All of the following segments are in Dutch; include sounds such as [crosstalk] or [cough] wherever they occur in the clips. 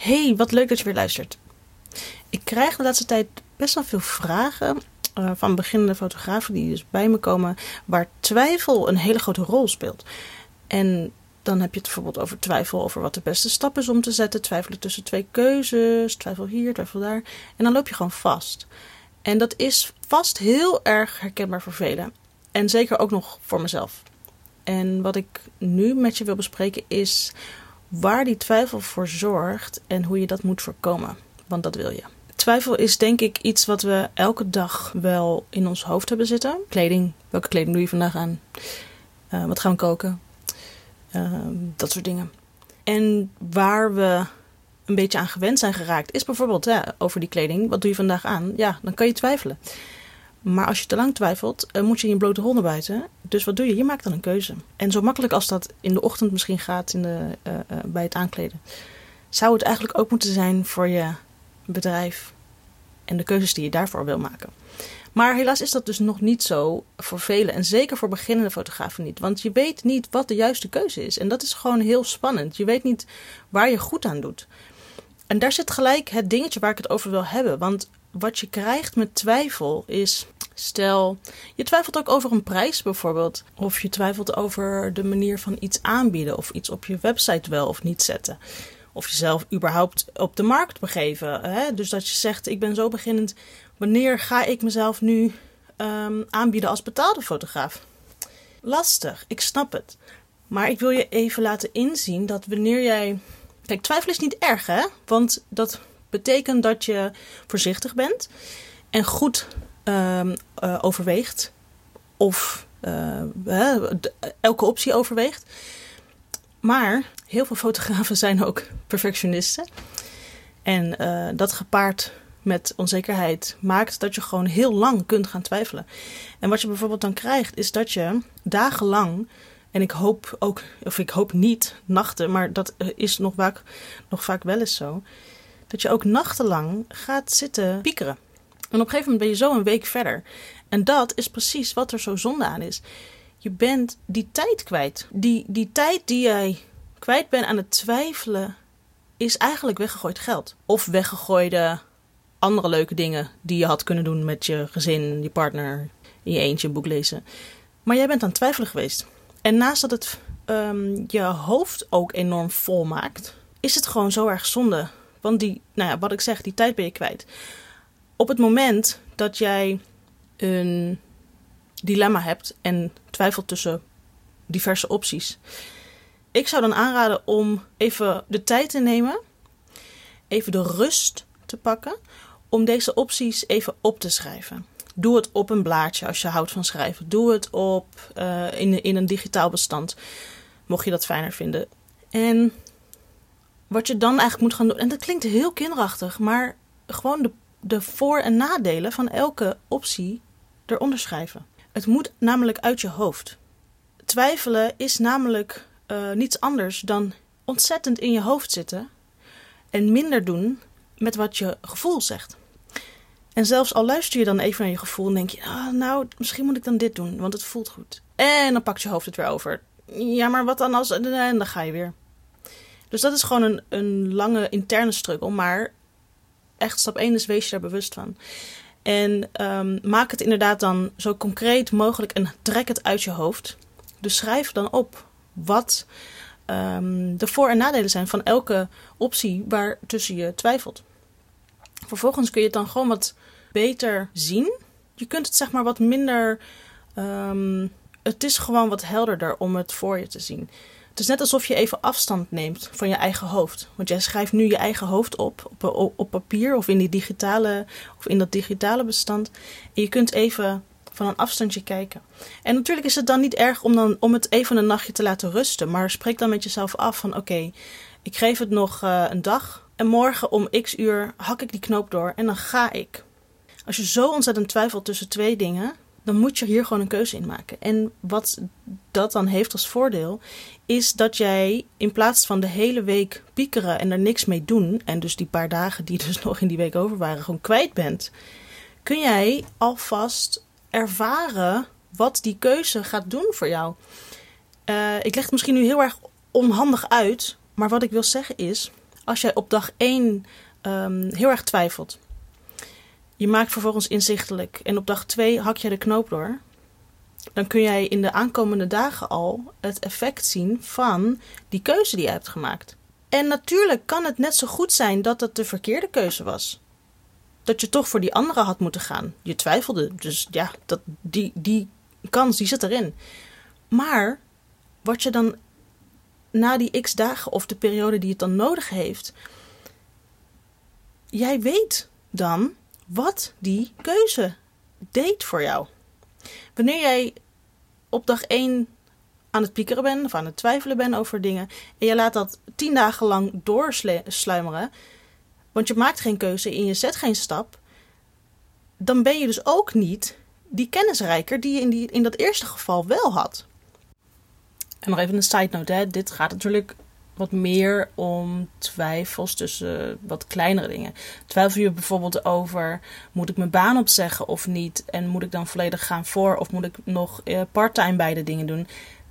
Hey, wat leuk dat je weer luistert. Ik krijg de laatste tijd best wel veel vragen uh, van beginnende fotografen die dus bij me komen, waar twijfel een hele grote rol speelt. En dan heb je het bijvoorbeeld over twijfel over wat de beste stap is om te zetten, twijfelen tussen twee keuzes, twijfel hier, twijfel daar. En dan loop je gewoon vast. En dat is vast heel erg herkenbaar voor velen. En zeker ook nog voor mezelf. En wat ik nu met je wil bespreken is waar die twijfel voor zorgt en hoe je dat moet voorkomen. Want dat wil je. Twijfel is denk ik iets wat we elke dag wel in ons hoofd hebben zitten. Kleding. Welke kleding doe je vandaag aan? Uh, wat gaan we koken? Uh, dat soort dingen. En waar we een beetje aan gewend zijn geraakt, is bijvoorbeeld over die kleding. Wat doe je vandaag aan? Ja, dan kan je twijfelen. Maar als je te lang twijfelt, uh, moet je in je blote honden buiten. Dus wat doe je? Je maakt dan een keuze. En zo makkelijk als dat in de ochtend misschien gaat in de, uh, uh, bij het aankleden, zou het eigenlijk ook moeten zijn voor je bedrijf en de keuzes die je daarvoor wil maken. Maar helaas is dat dus nog niet zo voor velen en zeker voor beginnende fotografen niet. Want je weet niet wat de juiste keuze is. En dat is gewoon heel spannend. Je weet niet waar je goed aan doet. En daar zit gelijk het dingetje waar ik het over wil hebben. Want wat je krijgt met twijfel is. Stel, je twijfelt ook over een prijs bijvoorbeeld. Of je twijfelt over de manier van iets aanbieden. Of iets op je website wel of niet zetten. Of jezelf überhaupt op de markt begeven. Hè? Dus dat je zegt: Ik ben zo beginnend. Wanneer ga ik mezelf nu um, aanbieden als betaalde fotograaf? Lastig, ik snap het. Maar ik wil je even laten inzien dat wanneer jij. Kijk, twijfel is niet erg, hè? Want dat betekent dat je voorzichtig bent en goed um, uh, overweegt. Of uh, elke optie overweegt. Maar heel veel fotografen [laughs] zijn ook perfectionisten. En uh, dat gepaard met onzekerheid maakt dat je gewoon heel lang kunt gaan twijfelen. En wat je bijvoorbeeld dan krijgt, is dat je dagenlang, en ik hoop ook, of ik hoop niet nachten, maar dat is nog vaak, nog vaak wel eens zo, dat je ook nachtenlang gaat zitten piekeren. En op een gegeven moment ben je zo een week verder. En dat is precies wat er zo zonde aan is. Je bent die tijd kwijt. Die, die tijd die jij kwijt bent aan het twijfelen, is eigenlijk weggegooid geld. Of weggegooide andere leuke dingen die je had kunnen doen met je gezin, je partner, in je eentje een boek lezen. Maar jij bent aan het twijfelen geweest. En naast dat het um, je hoofd ook enorm vol maakt, is het gewoon zo erg zonde. Want die, nou ja, wat ik zeg, die tijd ben je kwijt. Op het moment dat jij een dilemma hebt en twijfelt tussen diverse opties. Ik zou dan aanraden om even de tijd te nemen, even de rust te pakken, om deze opties even op te schrijven. Doe het op een blaadje als je houdt van schrijven. Doe het op uh, in, in een digitaal bestand, mocht je dat fijner vinden. En wat je dan eigenlijk moet gaan doen, en dat klinkt heel kinderachtig, maar gewoon de, de voor- en nadelen van elke optie eronder schrijven. Het moet namelijk uit je hoofd. Twijfelen is namelijk uh, niets anders dan ontzettend in je hoofd zitten en minder doen met wat je gevoel zegt. En zelfs al luister je dan even naar je gevoel en denk je, ah, nou, misschien moet ik dan dit doen, want het voelt goed. En dan pakt je hoofd het weer over. Ja, maar wat dan als. En dan ga je weer. Dus dat is gewoon een, een lange interne struggle. Maar echt stap 1 is wees je daar bewust van. En um, maak het inderdaad dan zo concreet mogelijk en trek het uit je hoofd. Dus schrijf dan op wat um, de voor- en nadelen zijn van elke optie waar tussen je twijfelt. Vervolgens kun je het dan gewoon wat beter zien. Je kunt het zeg maar wat minder. Um, het is gewoon wat helderder om het voor je te zien. Is net alsof je even afstand neemt van je eigen hoofd. Want jij schrijft nu je eigen hoofd op, op, op papier of in, die digitale, of in dat digitale bestand. En je kunt even van een afstandje kijken. En natuurlijk is het dan niet erg om, dan, om het even een nachtje te laten rusten. Maar spreek dan met jezelf af van oké, ik geef het nog uh, een dag. En morgen om x uur hak ik die knoop door en dan ga ik. Als je zo ontzettend twijfelt tussen twee dingen, dan moet je hier gewoon een keuze in maken. En wat dat dan heeft als voordeel, is dat jij in plaats van de hele week piekeren en er niks mee doen, en dus die paar dagen die [laughs] dus nog in die week over waren, gewoon kwijt bent, kun jij alvast ervaren wat die keuze gaat doen voor jou. Uh, ik leg het misschien nu heel erg onhandig uit, maar wat ik wil zeggen is: als jij op dag 1 ehm, heel erg twijfelt, je maakt vervolgens inzichtelijk en op dag 2 hak je de knoop door, dan kun jij in de aankomende dagen al het effect zien van die keuze die je hebt gemaakt. En natuurlijk kan het net zo goed zijn dat het de verkeerde keuze was. Dat je toch voor die andere had moeten gaan. Je twijfelde, dus ja, dat, die, die kans die zit erin. Maar wat je dan na die x dagen of de periode die het dan nodig heeft, jij weet dan wat die keuze deed voor jou. Wanneer jij op dag 1 aan het piekeren bent of aan het twijfelen bent over dingen en je laat dat tien dagen lang doorsluimeren, want je maakt geen keuze en je zet geen stap, dan ben je dus ook niet die kennisrijker die je in, die, in dat eerste geval wel had. En nog even een side note, dit gaat natuurlijk wat meer om twijfels tussen wat kleinere dingen. Twijfel je bijvoorbeeld over: moet ik mijn baan opzeggen of niet? En moet ik dan volledig gaan voor of moet ik nog eh, parttime beide dingen doen?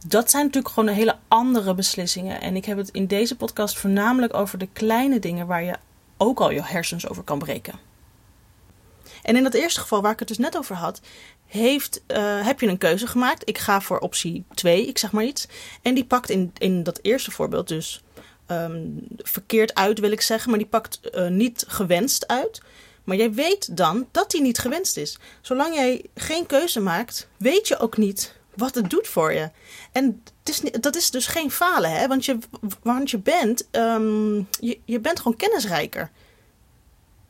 Dat zijn natuurlijk gewoon hele andere beslissingen. En ik heb het in deze podcast voornamelijk over de kleine dingen waar je ook al je hersens over kan breken. En in dat eerste geval waar ik het dus net over had, heeft, uh, heb je een keuze gemaakt. Ik ga voor optie 2, ik zeg maar iets. En die pakt in, in dat eerste voorbeeld dus um, verkeerd uit, wil ik zeggen. Maar die pakt uh, niet gewenst uit. Maar jij weet dan dat die niet gewenst is. Zolang jij geen keuze maakt, weet je ook niet wat het doet voor je. En het is, dat is dus geen falen, hè? Want je, want je bent, um, je, je bent gewoon kennisrijker.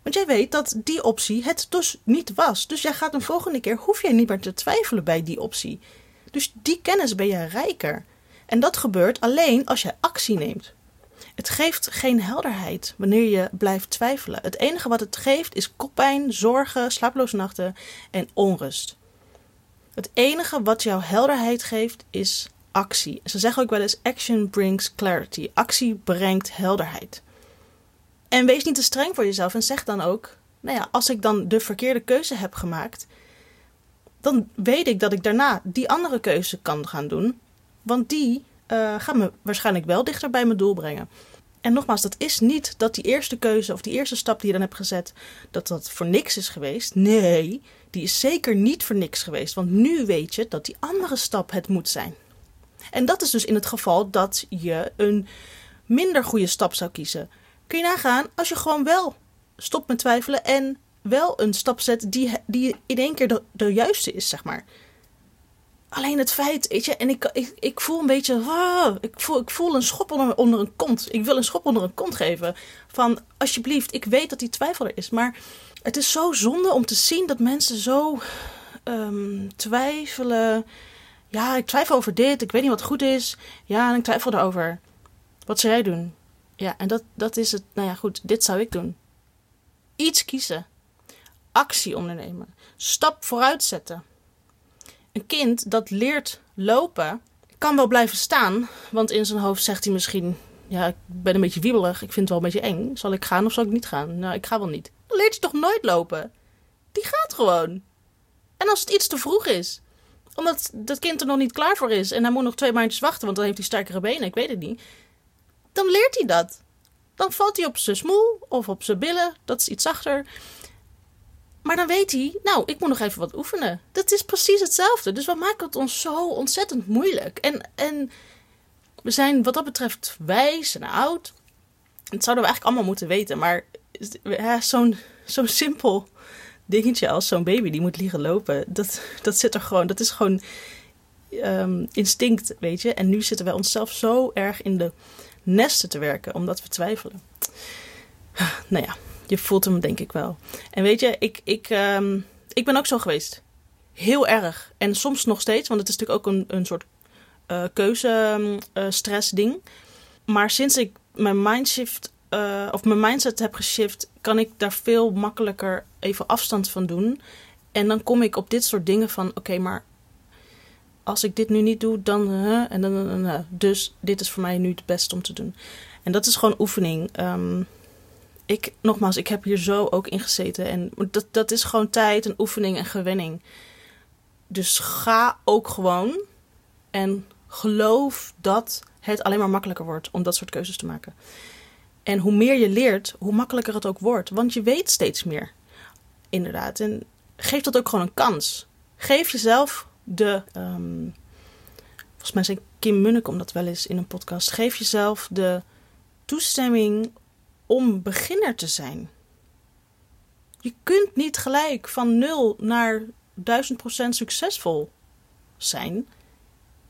Want jij weet dat die optie het dus niet was. Dus jij gaat een volgende keer, hoef jij niet meer te twijfelen bij die optie. Dus die kennis ben je rijker. En dat gebeurt alleen als je actie neemt. Het geeft geen helderheid wanneer je blijft twijfelen. Het enige wat het geeft is koppijn, zorgen, slaaploze nachten en onrust. Het enige wat jou helderheid geeft is actie. Ze zeggen ook wel eens: action brings clarity. Actie brengt helderheid. En wees niet te streng voor jezelf en zeg dan ook: Nou ja, als ik dan de verkeerde keuze heb gemaakt, dan weet ik dat ik daarna die andere keuze kan gaan doen. Want die uh, gaat me waarschijnlijk wel dichter bij mijn doel brengen. En nogmaals, dat is niet dat die eerste keuze of die eerste stap die je dan hebt gezet, dat dat voor niks is geweest. Nee, die is zeker niet voor niks geweest. Want nu weet je dat die andere stap het moet zijn. En dat is dus in het geval dat je een minder goede stap zou kiezen. Kun je nagaan als je gewoon wel stopt met twijfelen en wel een stap zet die, die in één keer de, de juiste is, zeg maar. Alleen het feit, weet je, en ik, ik, ik voel een beetje, oh, ik, voel, ik voel een schop onder, onder een kont. Ik wil een schop onder een kont geven. Van, alsjeblieft, ik weet dat die twijfel er is. Maar het is zo zonde om te zien dat mensen zo um, twijfelen. Ja, ik twijfel over dit, ik weet niet wat goed is. Ja, en ik twijfel erover. Wat zou jij doen? Ja, en dat, dat is het. Nou ja, goed, dit zou ik doen. Iets kiezen. Actie ondernemen. Stap vooruit zetten. Een kind dat leert lopen, kan wel blijven staan. Want in zijn hoofd zegt hij misschien: Ja, ik ben een beetje wiebelig. Ik vind het wel een beetje eng. Zal ik gaan of zal ik niet gaan? Nou, ik ga wel niet. Dan leert hij toch nooit lopen? Die gaat gewoon. En als het iets te vroeg is, omdat dat kind er nog niet klaar voor is en hij moet nog twee maandjes wachten, want dan heeft hij sterkere benen, ik weet het niet. Dan leert hij dat. Dan valt hij op zijn smoel of op zijn billen, dat is iets zachter. Maar dan weet hij, nou, ik moet nog even wat oefenen. Dat is precies hetzelfde. Dus we maken het ons zo ontzettend moeilijk. En, en we zijn wat dat betreft wijs en oud. Dat zouden we eigenlijk allemaal moeten weten. Maar zo'n zo'n simpel dingetje als zo'n baby die moet liggen lopen, dat, dat zit er gewoon. Dat is gewoon um, instinct, weet je. En nu zitten wij onszelf zo erg in de nesten te werken omdat we twijfelen. [sighs] Nou ja, je voelt hem denk ik wel. En weet je, ik, ik, um, ik ben ook zo geweest. Heel erg. En soms nog steeds, want het is natuurlijk ook een, een soort uh, keuzestress uh, ding. Maar sinds ik mijn mindshift uh, of mijn mindset heb geshift, kan ik daar veel makkelijker even afstand van doen. En dan kom ik op dit soort dingen van: oké, maar als ik dit nu niet doe, dan. En dan uh, dus dit is voor mij nu het beste om te doen. En dat is gewoon oefening. Um, ik, nogmaals, ik heb hier zo ook in gezeten. En dat, dat is gewoon tijd en oefening en gewenning. Dus ga ook gewoon en geloof dat het alleen maar makkelijker wordt om dat soort keuzes te maken. En hoe meer je leert, hoe makkelijker het ook wordt. Want je weet steeds meer. Inderdaad. En geef dat ook gewoon een kans. Geef jezelf de. ehm, volgens mij zei Kim Munnekom dat wel eens in een podcast. Geef jezelf de toestemming om beginner te zijn. Je kunt niet gelijk van 0 naar 1000% succesvol zijn.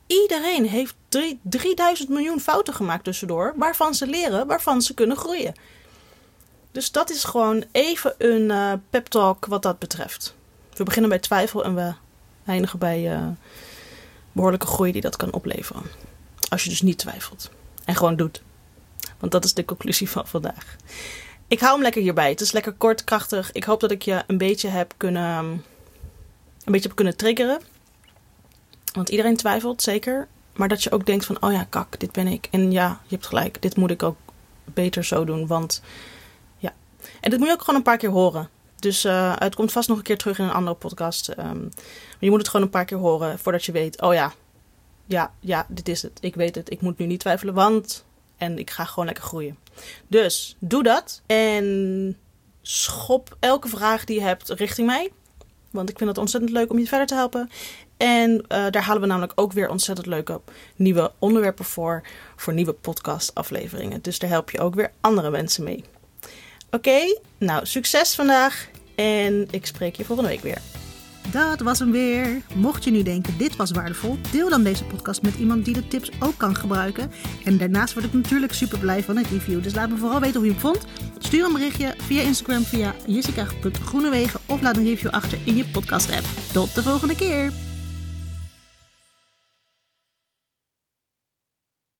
Iedereen heeft drie- 3000 miljoen fouten gemaakt tussendoor, waarvan ze leren, waarvan ze kunnen groeien. Dus dat is gewoon even een eh pep talk wat dat betreft. We beginnen bij twijfel en we eindigen bij eh, behoorlijke groei die dat kan opleveren. Als je dus niet twijfelt en gewoon doet. Want dat is de conclusie van vandaag. Ik hou hem lekker hierbij. Het is lekker kort, krachtig. Ik hoop dat ik je een beetje heb kunnen, een beetje heb kunnen triggeren. Want iedereen twijfelt, zeker. Maar dat je ook denkt van, oh ja, kak, dit ben ik. En ja, je hebt gelijk, dit moet ik ook beter zo doen. Want ja. En dit moet je ook gewoon een paar keer horen. Dus eh, het komt vast nog een keer terug in een andere podcast. Maar je moet het gewoon een paar keer horen voordat je weet, oh ja, ja, ja, dit is het. Ik weet het. Ik moet nu niet twijfelen, want... En ik ga gewoon lekker groeien. Dus doe dat. En schop elke vraag die je hebt richting mij. Want ik vind het ontzettend leuk om je verder te helpen. En eh, daar halen we namelijk ook weer ontzettend leuke nieuwe onderwerpen voor. Voor nieuwe podcast afleveringen. Dus daar help je ook weer andere mensen mee. Oké, nou succes vandaag. En ik spreek je volgende week weer. Dat was hem weer. Mocht je nu denken dit was waardevol, deel dan deze podcast met iemand die de tips ook kan gebruiken. En daarnaast word ik natuurlijk super blij van een review. Dus laat me vooral weten hoe je hem vond. Stuur een berichtje via Instagram via jessica.groenewegen of laat een review achter in je podcast app. Tot de volgende keer.